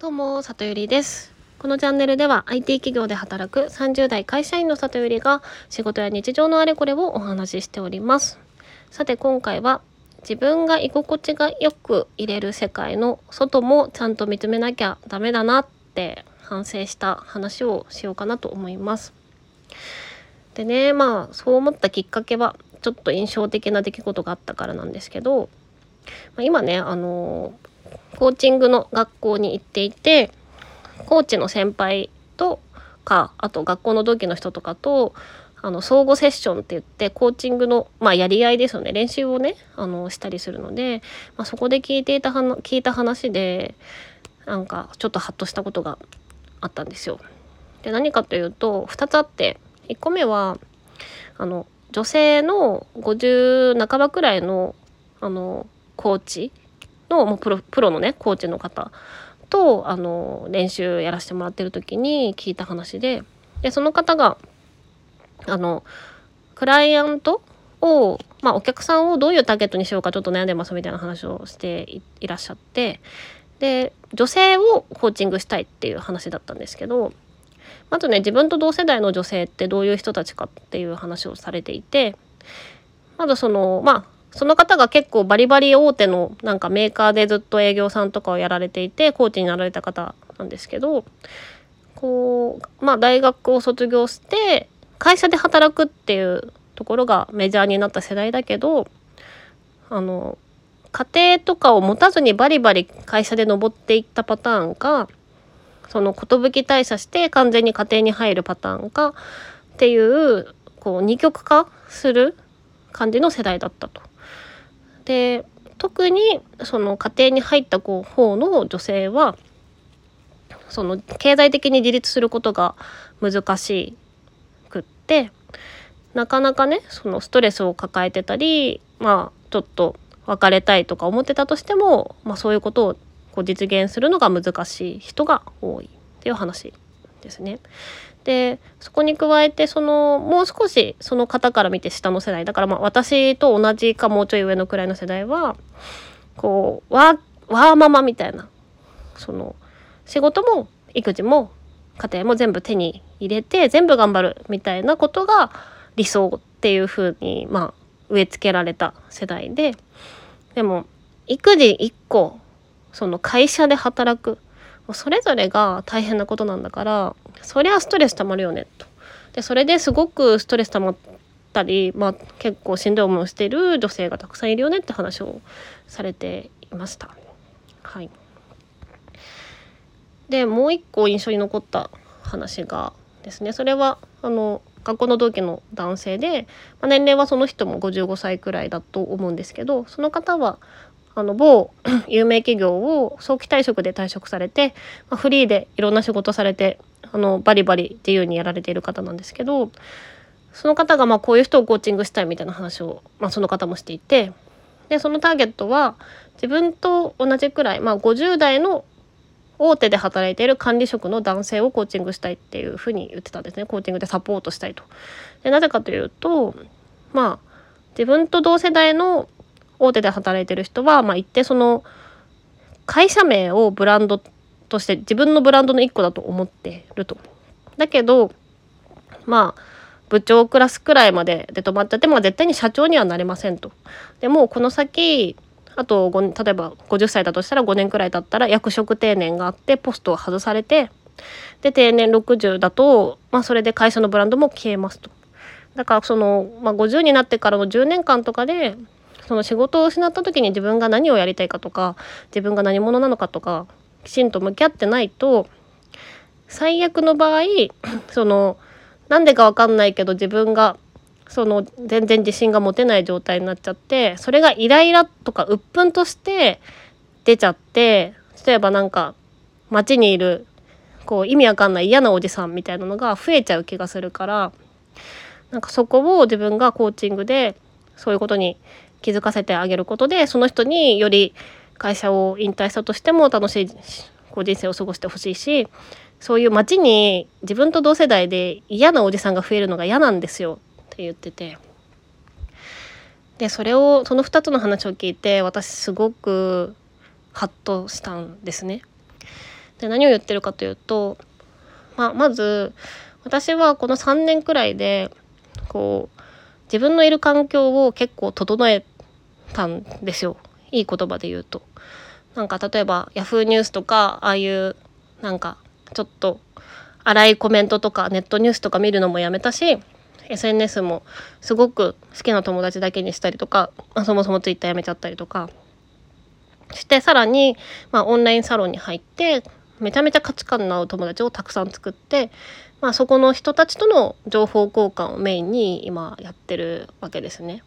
どうも、里ゆりです。このチャンネルでは IT 企業で働く30代会社員の里ゆりが仕事や日常のあれこれをお話ししております。さて今回は自分が居心地がよく入れる世界の外もちゃんと見つめなきゃダメだなって反省した話をしようかなと思います。でね、まあそう思ったきっかけはちょっと印象的な出来事があったからなんですけど、まあ、今ね、あのコーチングの学校に行っていてコーチの先輩とかあと学校の同期の人とかとあの相互セッションって言ってコーチングの、まあ、やり合いですよね練習をねあのしたりするので、まあ、そこで聞いていた聞いた話でなんかちょっとハッとしたことがあったんですよ。で何かというと2つあって1個目はあの女性の50半ばくらいのあのコーチのもうプロプロのねコーチの方とあの練習やらせてもらってる時に聞いた話ででその方があのクライアントを、まあ、お客さんをどういうターゲットにしようかちょっと悩んでますみたいな話をしていらっしゃってで女性をコーチングしたいっていう話だったんですけどまずね自分と同世代の女性ってどういう人たちかっていう話をされていてまずそのまあその方が結構バリバリ大手のなんかメーカーでずっと営業さんとかをやられていてコーチになられた方なんですけどこうまあ大学を卒業して会社で働くっていうところがメジャーになった世代だけどあの家庭とかを持たずにバリバリ会社で上っていったパターンかその寿退社して完全に家庭に入るパターンかっていうこう二極化する感じの世代だったと。で特にその家庭に入った方の女性はその経済的に自立することが難しくってなかなかねそのストレスを抱えてたりまあちょっと別れたいとか思ってたとしても、まあ、そういうことをこう実現するのが難しい人が多いっていう話ですね。でそこに加えてそのもう少しその方から見て下の世代だからまあ私と同じかもうちょい上のくらいの世代はこうワーワーママみたいなその仕事も育児も家庭も全部手に入れて全部頑張るみたいなことが理想っていう風にまあ植え付けられた世代ででも育児1個その会社で働くそれぞれが大変なことなんだからそりゃストレス溜まるよねと。でそれですごくストレス溜まったり、まあ、結構しんどい思いをしてる女性がたくさんいるよねって話をされていました。はい、でもう一個印象に残った話がですねそれはあの学校の同期の男性で、まあ、年齢はその人も55歳くらいだと思うんですけどその方はあの某 有名企業を早期退職で退職されて、まあ、フリーでいろんな仕事されてあのバリバリ自由にやられている方なんですけどその方がまあこういう人をコーチングしたいみたいな話を、まあ、その方もしていてでそのターゲットは自分と同じくらい、まあ、50代の大手で働いている管理職の男性をコーチングしたいっていうふうに言ってたんですねコーチングでサポートしたいと。でなぜかというとまあ自分と同世代の大手で働いてる人は、まあ、一定その会社名をブランドとして自分のブランドの一個だと思ってると。だけどまあ部長クラスくらいまでで止まっちゃって、まあ、絶対に社長にはなれませんと。でもこの先あと例えば50歳だとしたら5年くらい経ったら役職定年があってポストを外されてで定年60だと、まあ、それで会社のブランドも消えますと。だからその、まあ、50になってからの10年間とかでその仕事を失った時に自分が何をやりたいかとか自分が何者なのかとかきちんと向き合ってないと最悪の場合 そのなんでか分かんないけど自分がその全然自信が持てない状態になっちゃってそれがイライラとか鬱憤として出ちゃって例えばなんか街にいるこう意味わかんない嫌なおじさんみたいなのが増えちゃう気がするからなんかそこを自分がコーチングでそういうことに気づかせてあげることでその人により会社を引退したとしても楽しいこう人生を過ごしてほしいしそういう街に自分と同世代で嫌なおじさんが増えるのが嫌なんですよって言っててでそれをその2つの話を聞いて私すごくハッとしたんですね。で何を言ってるかというと、まあ、まず私はこの3年くらいでこう自分のいる環境を結構整えたんですよいい言葉で言うと。なんか例えば Yahoo ニュースとかああいうなんかちょっと荒いコメントとかネットニュースとか見るのもやめたし SNS もすごく好きな友達だけにしたりとか、まあ、そもそも Twitter やめちゃったりとかしてさらに、まあ、オンラインサロンに入ってめちゃめちゃ価値観の合う友達をたくさん作って、まあ、そこの人たちとの情報交換をメインに今やってるわけですね。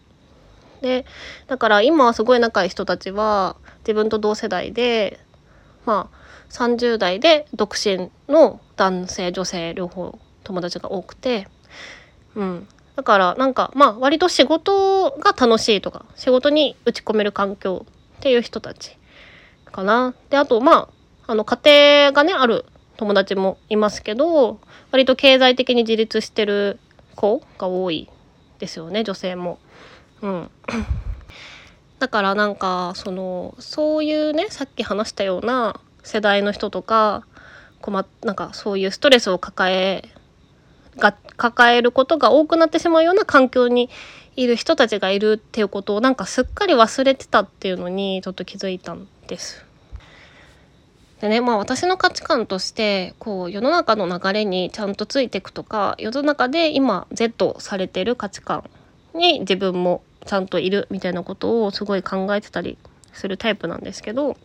でだから今はすごい仲いい人たちは自分と同世代でまあ30代で独身の男性女性両方友達が多くてうんだからなんかまあ割と仕事が楽しいとか仕事に打ち込める環境っていう人たちかな。であとまああの家庭がねある友達もいますけど割と経済的に自立してる子が多いですよね女性も。うん、だからなんかそのそういうねさっき話したような世代の人とか困なんかそういうストレスを抱えが抱えることが多くなってしまうような環境にいる人たちがいるっていうことをなんかすっかり忘れてたっていうのにちょっと気づいたんです。でねまあ私の価値観としてこう世の中の流れにちゃんとついていくとか世の中で今 Z されてる価値観に自分もちゃんといるみたいなことをすごい考えてたりするタイプなんですけど、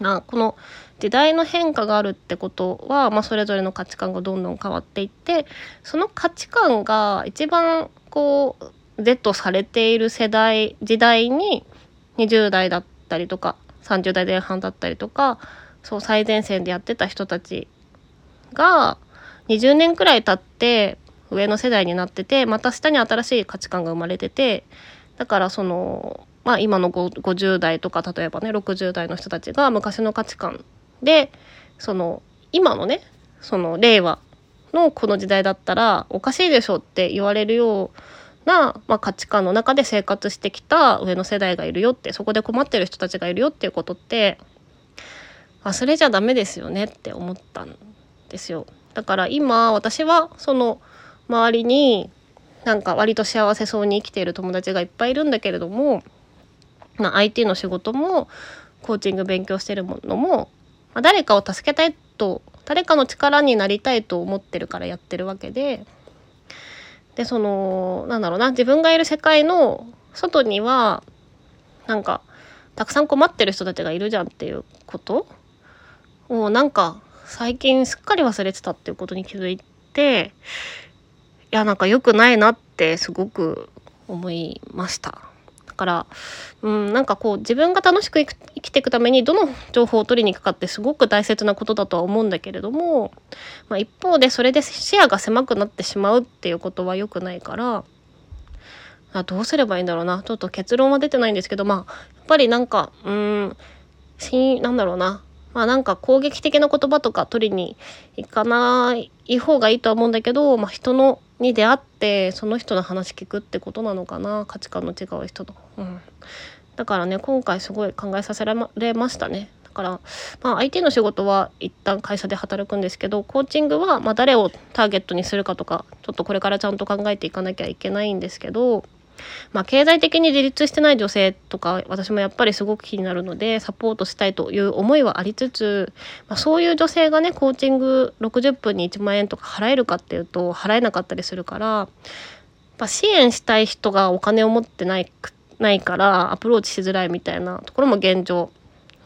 まあ、この時代の変化があるってことは、まあ、それぞれの価値観がどんどん変わっていってその価値観が一番こう Z されている世代時代に20代だったりとか30代前半だったりとかそう最前線でやってた人たちが20年くらい経って上の世代になっててまた下に新しい価値観が生まれててだからそのまあ今の50代とか例えばね60代の人たちが昔の価値観でその今のねその令和のこの時代だったらおかしいでしょって言われるような、まあ、価値観の中で生活してきた上の世代がいるよってそこで困ってる人たちがいるよっていうことって忘れちゃダメですよねって思ったんですよ。だから今私はその周りになんか割と幸せそうに生きている友達がいっぱいいるんだけれども、まあ、IT の仕事もコーチング勉強してるものも、まあ、誰かを助けたいと誰かの力になりたいと思ってるからやってるわけででそのなんだろうな自分がいる世界の外にはなんかたくさん困ってる人たちがいるじゃんっていうことをなんか最近すっかり忘れてたっていうことに気づいてやなんか良くないなってすごく思いました。だからうんなんかこう自分が楽しく生きていくためにどの情報を取りに行くかってすごく大切なことだとは思うんだけれども、まあ、一方でそれで視野が狭くなってしまうっていうことは良くないからあどうすればいいんだろうなちょっと結論は出てないんですけどまあやっぱりなんかうんなんだろうなまあなんか攻撃的な言葉とか取りに行かない方がいいとは思うんだけど、まあ、人のに出会ってその人の話聞くってことなのかな価値観の違う人と、うん、だからね今回すごい考えさせられましたね。だから、まあ、IT の仕事は一旦会社で働くんですけどコーチングはま誰をターゲットにするかとかちょっとこれからちゃんと考えていかなきゃいけないんですけどまあ、経済的に自立してない女性とか私もやっぱりすごく気になるのでサポートしたいという思いはありつつ、まあ、そういう女性がねコーチング60分に1万円とか払えるかっていうと払えなかったりするからや支援したい人がお金を持ってないないからアプローチしづらいみたいなところも現状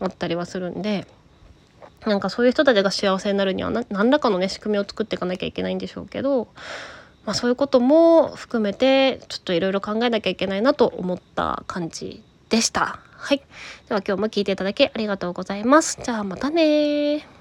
あったりはするんで。なんかそういう人たちが幸せになるには何らかのね仕組みを作っていかなきゃいけないんでしょうけどまあ、そういうことも含めてちょっといろいろ考えなきゃいけないなと思った感じでした。はい。では今日も聞いていただきありがとうございます。じゃあまたね